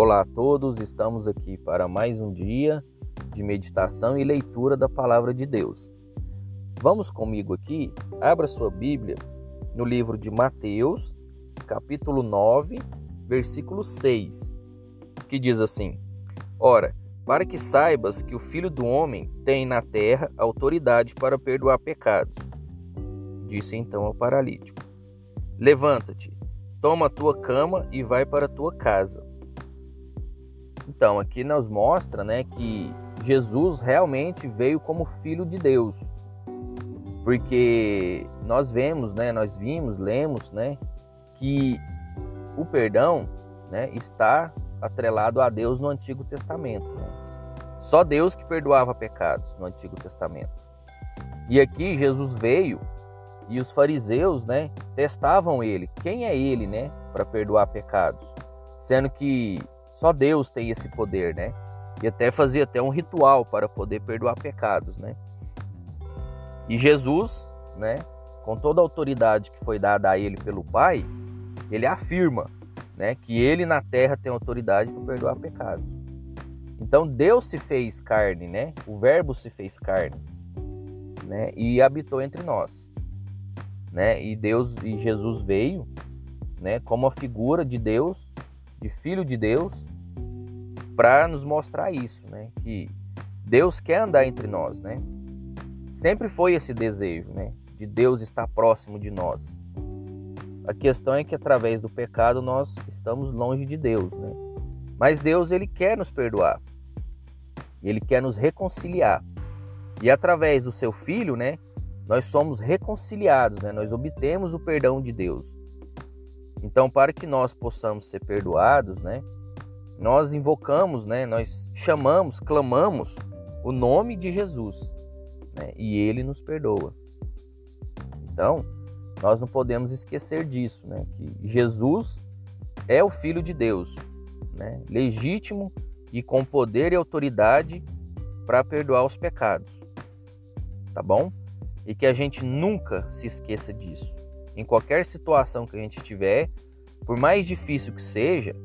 Olá a todos, estamos aqui para mais um dia de meditação e leitura da palavra de Deus. Vamos comigo aqui, abra sua Bíblia no livro de Mateus, capítulo 9, versículo 6, que diz assim: Ora, para que saibas que o Filho do Homem tem na terra autoridade para perdoar pecados, disse então ao paralítico: Levanta-te, toma a tua cama e vai para a tua casa. Então, aqui nos mostra, né, que Jesus realmente veio como filho de Deus. Porque nós vemos, né, nós vimos, lemos, né, que o perdão, né, está atrelado a Deus no Antigo Testamento, né? Só Deus que perdoava pecados no Antigo Testamento. E aqui Jesus veio e os fariseus, né, testavam ele. Quem é ele, né, para perdoar pecados? Sendo que só Deus tem esse poder, né? E até fazia até um ritual para poder perdoar pecados, né? E Jesus, né, com toda a autoridade que foi dada a ele pelo Pai, ele afirma, né, que ele na terra tem autoridade para perdoar pecados. Então Deus se fez carne, né? O Verbo se fez carne, né? E habitou entre nós, né? E Deus e Jesus veio, né, como a figura de Deus, de filho de Deus, para nos mostrar isso, né? Que Deus quer andar entre nós, né? Sempre foi esse desejo, né? De Deus estar próximo de nós. A questão é que através do pecado nós estamos longe de Deus, né? Mas Deus ele quer nos perdoar. Ele quer nos reconciliar. E através do seu filho, né, nós somos reconciliados, né? Nós obtemos o perdão de Deus. Então, para que nós possamos ser perdoados, né, nós invocamos, né, nós chamamos, clamamos o nome de Jesus né, e ele nos perdoa. Então, nós não podemos esquecer disso, né, que Jesus é o Filho de Deus, né, legítimo e com poder e autoridade para perdoar os pecados, tá bom? E que a gente nunca se esqueça disso. Em qualquer situação que a gente tiver, por mais difícil que seja,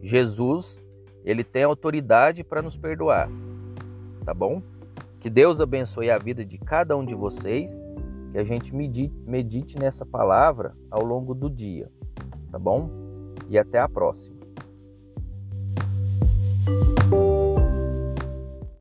Jesus, ele tem autoridade para nos perdoar. Tá bom? Que Deus abençoe a vida de cada um de vocês, que a gente medite, medite nessa palavra ao longo do dia. Tá bom? E até a próxima.